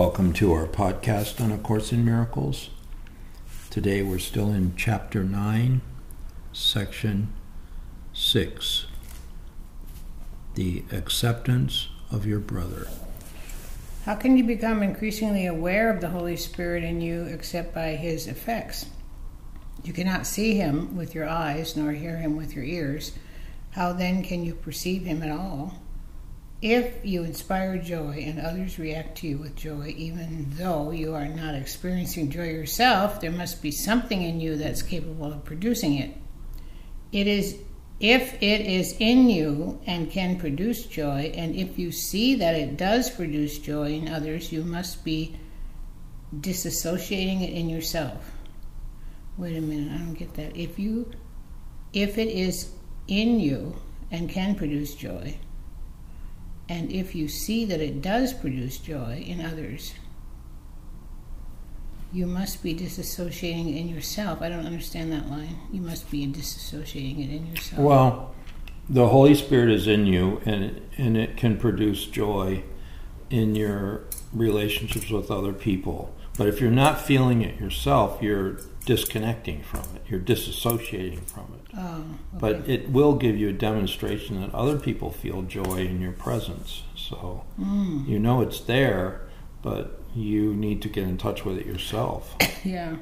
Welcome to our podcast on A Course in Miracles. Today we're still in Chapter 9, Section 6 The Acceptance of Your Brother. How can you become increasingly aware of the Holy Spirit in you except by His effects? You cannot see Him with your eyes nor hear Him with your ears. How then can you perceive Him at all? If you inspire joy and others react to you with joy, even though you are not experiencing joy yourself, there must be something in you that's capable of producing it. It is if it is in you and can produce joy, and if you see that it does produce joy in others, you must be disassociating it in yourself. Wait a minute, I don't get that. If you if it is in you and can produce joy, and if you see that it does produce joy in others, you must be disassociating in yourself. I don't understand that line. You must be disassociating it in yourself. Well, the Holy Spirit is in you, and and it can produce joy in your relationships with other people. But if you're not feeling it yourself, you're disconnecting from it. You're disassociating from it. Oh, okay. But it will give you a demonstration that other people feel joy in your presence. So Mm. you know it's there, but you need to get in touch with it yourself. Yeah.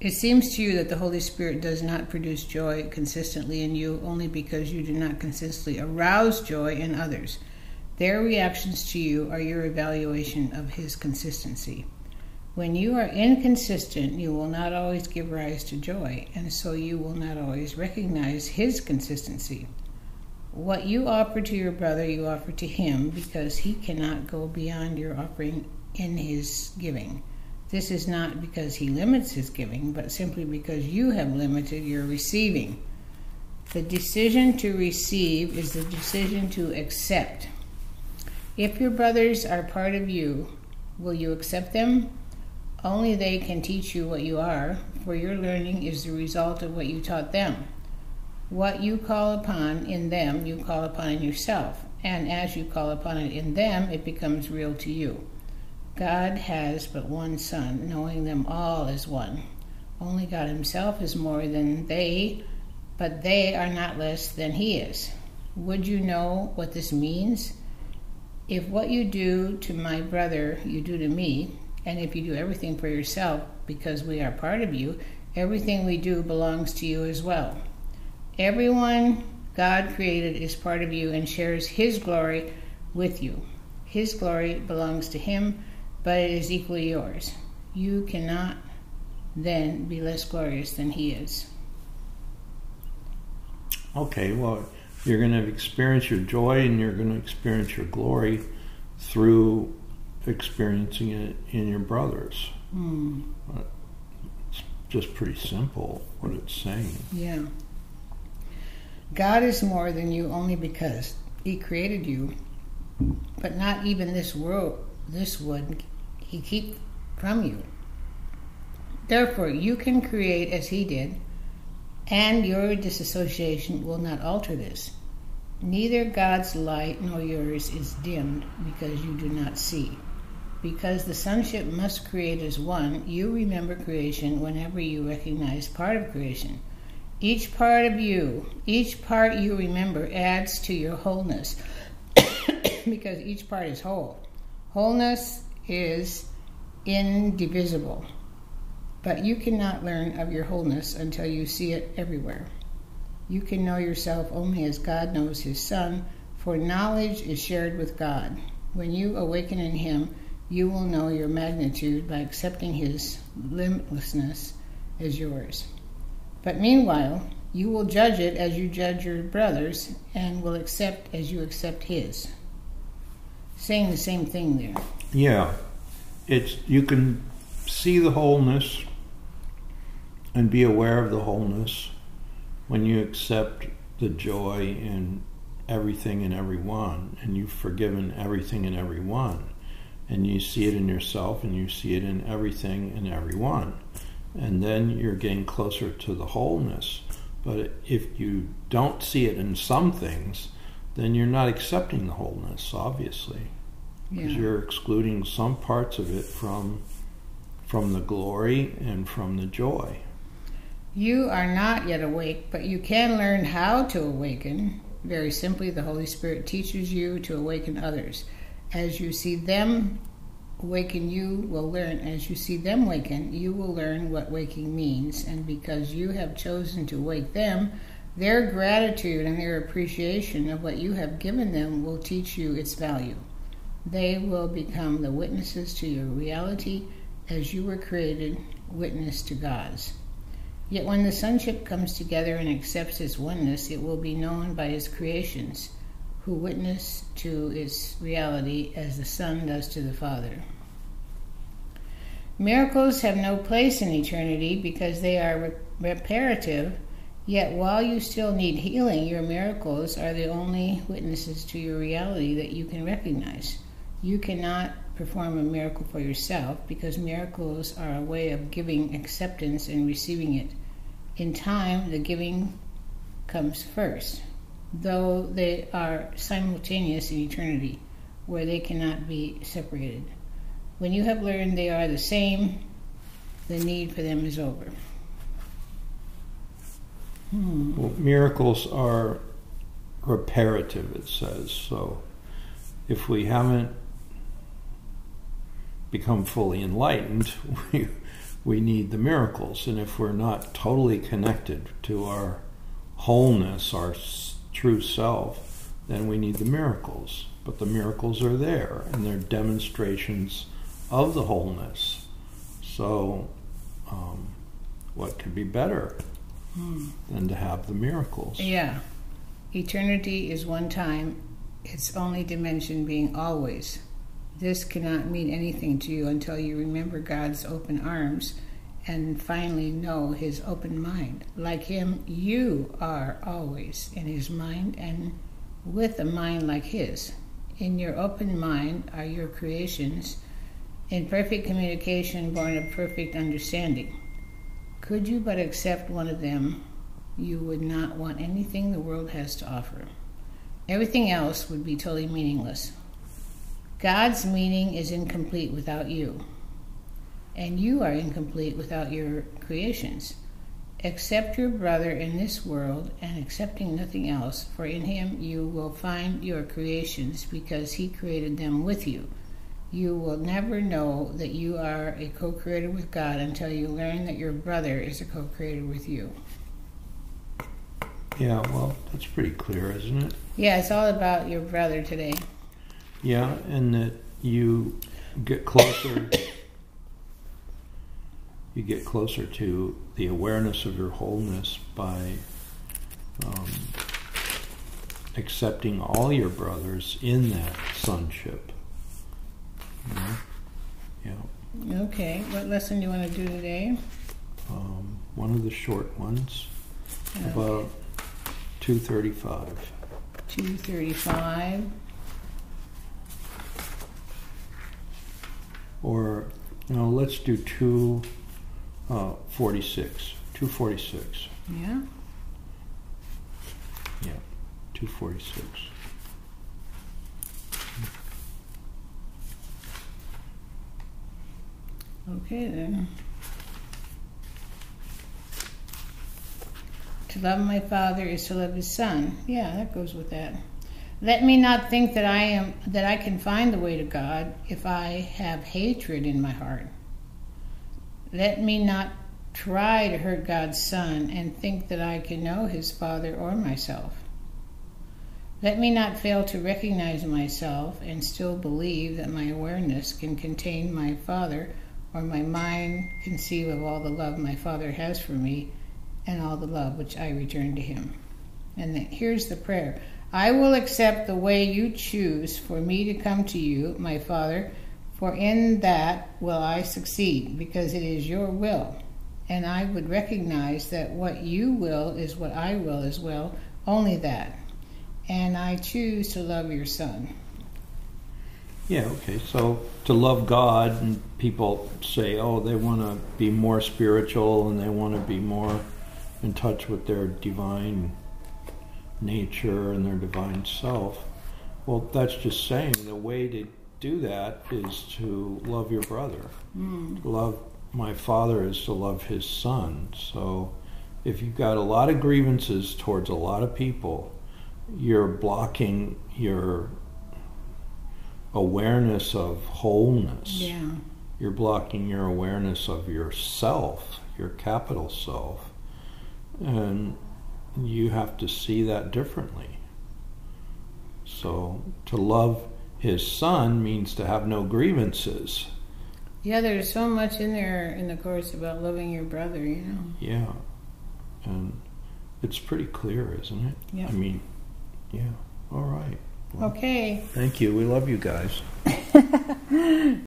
It seems to you that the Holy Spirit does not produce joy consistently in you only because you do not consistently arouse joy in others. Their reactions to you are your evaluation of His consistency. When you are inconsistent, you will not always give rise to joy, and so you will not always recognize His consistency. What you offer to your brother, you offer to him because he cannot go beyond your offering in his giving. This is not because he limits his giving, but simply because you have limited your receiving. The decision to receive is the decision to accept. If your brothers are part of you, will you accept them? Only they can teach you what you are, for your learning is the result of what you taught them. What you call upon in them, you call upon in yourself, and as you call upon it in them, it becomes real to you. God has but one Son, knowing them all as one. Only God Himself is more than they, but they are not less than He is. Would you know what this means? If what you do to my brother you do to me, and if you do everything for yourself because we are part of you, everything we do belongs to you as well. Everyone God created is part of you and shares His glory with you. His glory belongs to Him, but it is equally yours. You cannot then be less glorious than He is. Okay, well, you're going to experience your joy and you're going to experience your glory through experiencing it in your brothers. Hmm. It's just pretty simple what it's saying. Yeah. God is more than you only because He created you, but not even this world, this would He keep from you. Therefore, you can create as He did, and your disassociation will not alter this. Neither God's light nor yours is dimmed because you do not see. Because the sonship must create as one, you remember creation whenever you recognize part of creation. Each part of you, each part you remember adds to your wholeness because each part is whole. Wholeness is indivisible, but you cannot learn of your wholeness until you see it everywhere. You can know yourself only as God knows His Son, for knowledge is shared with God. When you awaken in Him, you will know your magnitude by accepting His limitlessness as yours. But meanwhile, you will judge it as you judge your brothers, and will accept as you accept His. Saying the same thing there. Yeah, it's you can see the wholeness and be aware of the wholeness when you accept the joy in everything and everyone, and you've forgiven everything and everyone, and you see it in yourself, and you see it in everything and everyone, and then you're getting closer to the wholeness. But if you don't see it in some things, then you're not accepting the wholeness, obviously. because Yeah. you're excluding some parts of it from from the glory and from the joy. You are not yet awake, but you can learn how to awaken. Very simply, the Holy Spirit teaches you to awaken others. As you see them waken, you will learn. As you see them waken, you will learn what waking means. And because you have chosen to wake them, their gratitude and their appreciation of what you have given them will teach you its value. They will become the witnesses to your reality as you were created witness to God's. Yet when the sonship comes together and accepts its oneness, it will be known by its creations, who witness to its reality as the Son does to the Father. Miracles have no place in eternity because they are re- reparative, yet while you still need healing, your miracles are the only witnesses to your reality that you can recognize. You cannot perform a miracle for yourself because miracles are a way of giving acceptance and receiving it. In time, the giving comes first, though they are simultaneous in eternity, where they cannot be separated. When you have learned they are the same, the need for them is over. Hmm. Well, miracles are reparative, it says. So if we haven't become fully enlightened, we, we need the miracles. And if we're not totally connected to our wholeness, our true self, then we need the miracles. But the miracles are there, and they're demonstrations of the wholeness. So, um, what could be better than to have the miracles? Yeah. Eternity is one time, its only dimension being always. This cannot mean anything to you until you remember God's open arms and finally know His open mind. Like Him, you are always in His mind and with a mind like His. In your open mind are your creations, in perfect communication, born of perfect understanding. Could you but accept one of them, you would not want anything the world has to offer. Everything else would be totally meaningless. God's meaning is incomplete without you, and you are incomplete without your creations. Accept your brother in this world and accepting nothing else, for in him you will find your creations because he created them with you. You will never know that you are a co creator with God until you learn that your brother is a co creator with you. Yeah, well, that's pretty clear, isn't it? Yeah, it's all about your brother today. Yeah, and that you get closer you get closer to the awareness of your wholeness by um, accepting all your brothers in that sonship. You know? Yeah. Okay, what lesson do you want to do today? Um, one of the short ones, about 235. 235. Or, no, let's do 246. Uh, 246. Yeah. Yeah, 246. Okay then. To love my Father is to love His Son. Yeah, that goes with that. Let me not think that I am that I can find the way to God if I have hatred in my heart. Let me not try to hurt God's Son and think that I can know His Father or myself. Let me not fail to recognize myself and still believe that my awareness can contain my Father or my mind conceive of all the love my Father has for me and all the love which I return to Him. And then here's the prayer I will accept the way you choose for me to come to you, my Father, for in that will I succeed, because it is your will. And I would recognize that what you will is what I will as well, only that. And I choose to love your Son. Yeah, okay. So to love God, and people say, oh, they want to be more spiritual and they want to be more in touch with their divine nature and their divine self. Well, that's just saying the way to do that is to love your brother. Mm. Love my father is to love his son. So if you've got a lot of grievances towards a lot of people, you're blocking your awareness of wholeness. Yeah. You're blocking your awareness of yourself, your capital self. And you have to see that differently. So to love his son means to have no grievances. Yeah, there's so much in there in the course about loving your brother, you know. Yeah. And it's pretty clear, isn't it? Yeah. I mean, yeah. All right. Well, Okay. Thank you. We love you guys.